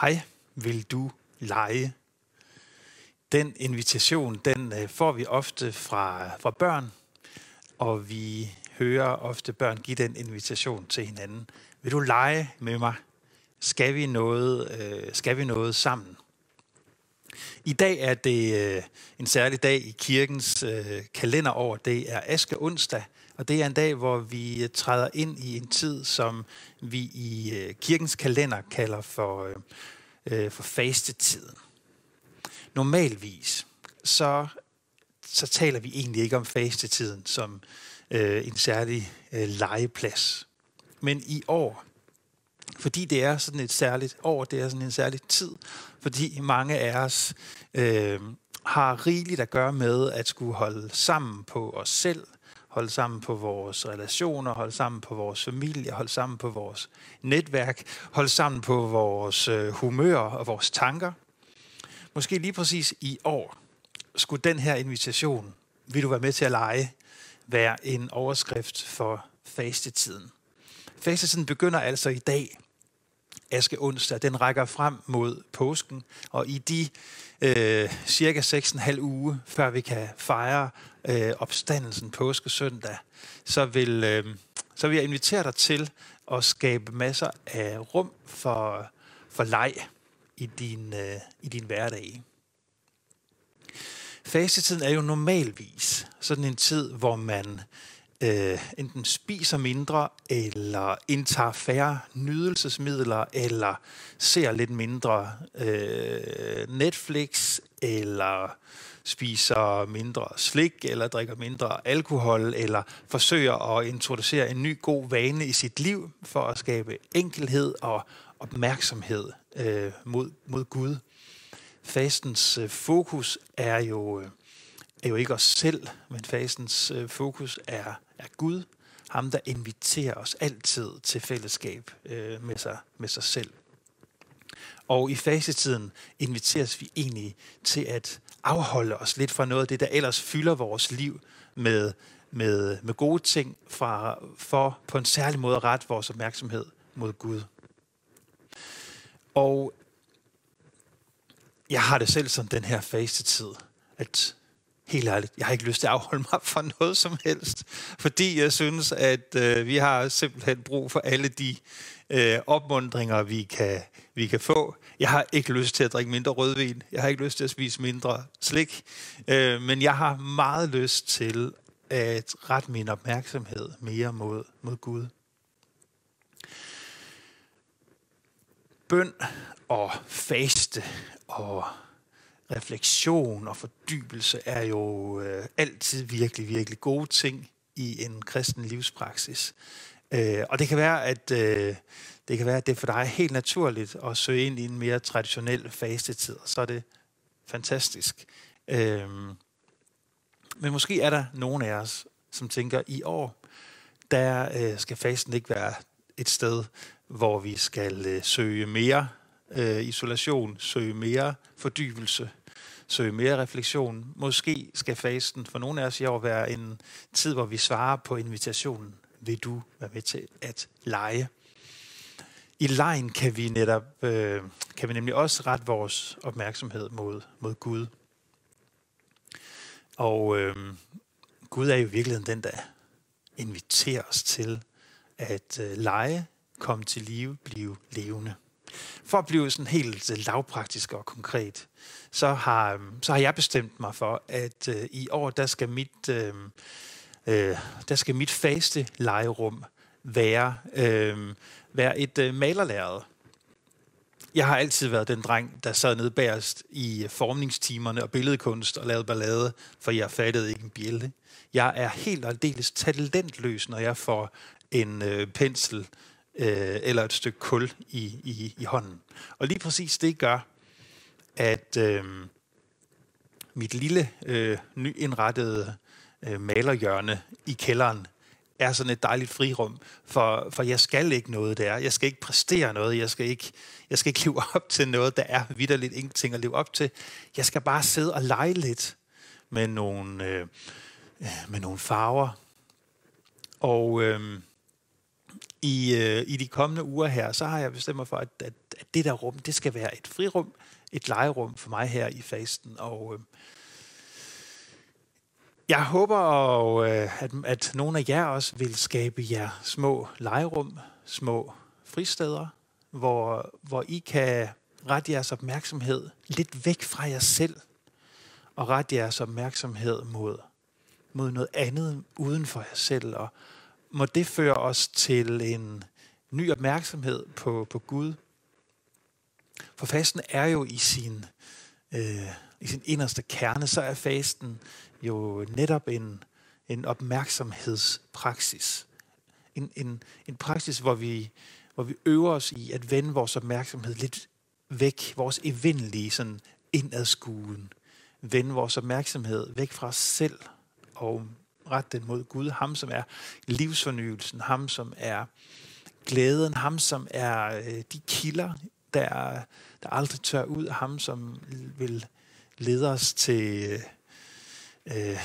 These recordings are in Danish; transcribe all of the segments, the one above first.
Hej, vil du lege? Den invitation, den øh, får vi ofte fra, fra børn, og vi hører ofte børn give den invitation til hinanden. Vil du lege med mig? Skal vi noget, øh, skal vi noget sammen? I dag er det øh, en særlig dag i kirkens øh, kalender over, Det er Aske onsdag, og det er en dag, hvor vi øh, træder ind i en tid, som vi i øh, kirkens kalender kalder for øh, øh, for fastetiden. Normalvis, så, så taler vi egentlig ikke om fastetiden som øh, en særlig øh, legeplads. Men i år, fordi det er sådan et særligt år, det er sådan en særlig tid, fordi mange af os øh, har rigeligt at gøre med at skulle holde sammen på os selv, holde sammen på vores relationer, holde sammen på vores familie, holde sammen på vores netværk, holde sammen på vores øh, humør og vores tanker. Måske lige præcis i år skulle den her invitation, vil du være med til at lege, være en overskrift for fastetiden. Fastetiden begynder altså i dag, aske onsdag. Den rækker frem mod påsken, og i de øh, cirka 6,5 uge, før vi kan fejre øh, opstandelsen påskesøndag, så vil, øh, så vil jeg invitere dig til at skabe masser af rum for, for leg i din, øh, i din hverdag. Fasetiden er jo normalvis sådan en tid, hvor man øh, enten spiser mindre, eller indtager færre nydelsesmidler, eller ser lidt mindre øh, Netflix, eller spiser mindre slik, eller drikker mindre alkohol, eller forsøger at introducere en ny god vane i sit liv for at skabe enkelhed og opmærksomhed øh, mod, mod Gud. Fastens øh, fokus er jo, øh, er jo ikke os selv, men fastens øh, fokus er, er Gud, ham der inviterer os altid til fællesskab øh, med, sig, med sig selv. Og i fasetiden inviteres vi egentlig til at afholde os lidt fra noget af det, der ellers fylder vores liv med, med, med gode ting, fra, for på en særlig måde at rette vores opmærksomhed mod Gud. Og jeg har det selv som den her fasetid, at helt ærligt, jeg har ikke lyst til at afholde mig fra noget som helst, fordi jeg synes, at øh, vi har simpelthen brug for alle de øh, opmundringer, vi kan, vi kan få. Jeg har ikke lyst til at drikke mindre rødvin, jeg har ikke lyst til at spise mindre slik, øh, men jeg har meget lyst til at rette min opmærksomhed mere mod, mod Gud. Bøn og faste og refleksion og fordybelse er jo øh, altid virkelig, virkelig gode ting i en kristen livspraksis. Øh, og det kan være, at øh, det kan være, at det for dig er helt naturligt at søge ind i en mere traditionel fastetid, og så er det fantastisk. Øh, men måske er der nogen af os, som tænker, i år, der øh, skal fasten ikke være et sted, hvor vi skal øh, søge mere øh, isolation, søge mere fordybelse, søge mere refleksion. Måske skal fasten for nogle af os i år være en tid, hvor vi svarer på invitationen. Vil du være med til at lege? I lejen kan vi netop øh, kan vi nemlig også rette vores opmærksomhed mod, mod Gud. Og øh, Gud er jo i virkeligheden den, der inviterer os til at øh, lege, komme til live, blive levende. For at blive sådan helt øh, lavpraktisk og konkret, så har, øh, så har jeg bestemt mig for, at øh, i år, der skal mit, øh, øh, der skal mit faste legerum være, øh, være et øh, malerlæret. Jeg har altid været den dreng, der sad nede bagerst i formningstimerne og billedkunst og lavede ballade, for jeg fattede ikke en bjælde. Jeg er helt og aldeles talentløs, når jeg får en øh, pensel øh, eller et stykke kul i, i, i hånden. Og lige præcis det gør, at øh, mit lille øh, nyindrettede øh, malerhjørne i kælderen er sådan et dejligt frirum, for, for jeg skal ikke noget der. Jeg skal ikke præstere noget. Jeg skal ikke, jeg skal ikke leve op til noget, der er vidderligt ingenting at leve op til. Jeg skal bare sidde og lege lidt med nogle, øh, med nogle farver. Og, øh, i, øh, i de kommende uger her, så har jeg bestemt mig for, at, at, at det der rum, det skal være et frirum, et legerum for mig her i fasten. Og øh, jeg håber, og, øh, at, at nogle af jer også vil skabe jer små legerum, små fristeder, hvor, hvor I kan rette jeres opmærksomhed lidt væk fra jer selv, og rette jeres opmærksomhed mod, mod noget andet uden for jer selv. Og må det føre os til en ny opmærksomhed på, på Gud. For fasten er jo i sin, øh, i sin inderste kerne, så er fasten jo netop en, en opmærksomhedspraksis. En, en, en praksis, hvor vi, hvor vi øver os i at vende vores opmærksomhed lidt væk, vores evindelige sådan indadskuen. Vende vores opmærksomhed væk fra os selv og ret den mod Gud. Ham, som er livsfornyelsen. Ham, som er glæden. Ham, som er øh, de kilder, der, der aldrig tør ud. Ham, som vil lede os til, øh,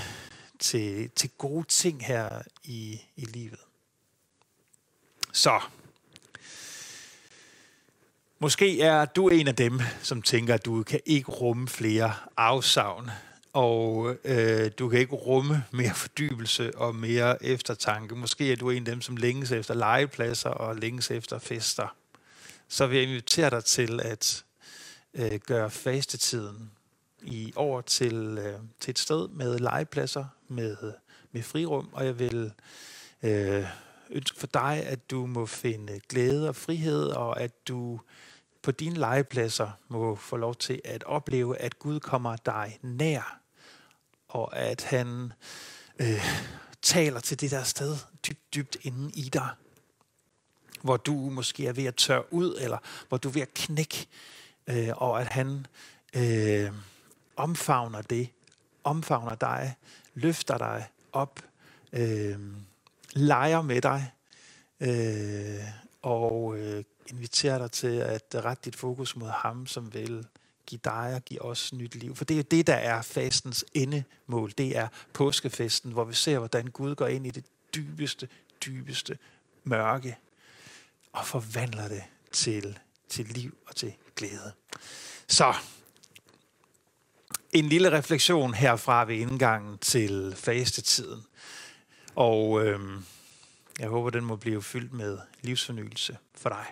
til, til gode ting her i, i livet. Så Måske er du en af dem, som tænker, at du kan ikke rumme flere afsavn, og øh, du kan ikke rumme mere fordybelse og mere eftertanke. Måske er du en af dem, som længes efter legepladser og længes efter fester. Så vil jeg invitere dig til at øh, gøre fastetiden i år til, øh, til et sted med legepladser, med, med frirum, og jeg vil øh, ønske for dig, at du må finde glæde og frihed, og at du på dine legepladser må få lov til at opleve, at Gud kommer dig nær, og at han øh, taler til det der sted dybt, dybt inde i dig, hvor du måske er ved at tørre ud, eller hvor du er ved at knække, øh, og at han øh, omfavner det, omfavner dig, løfter dig op, øh, leger med dig, øh, og øh, inviterer dig til at rette dit fokus mod ham, som vil give dig og give os nyt liv. For det er det, der er fastens endemål. Det er påskefesten, hvor vi ser, hvordan Gud går ind i det dybeste, dybeste mørke og forvandler det til, til liv og til glæde. Så en lille refleksion herfra ved indgangen til fastetiden. Og øhm, jeg håber, den må blive fyldt med livsfornyelse for dig.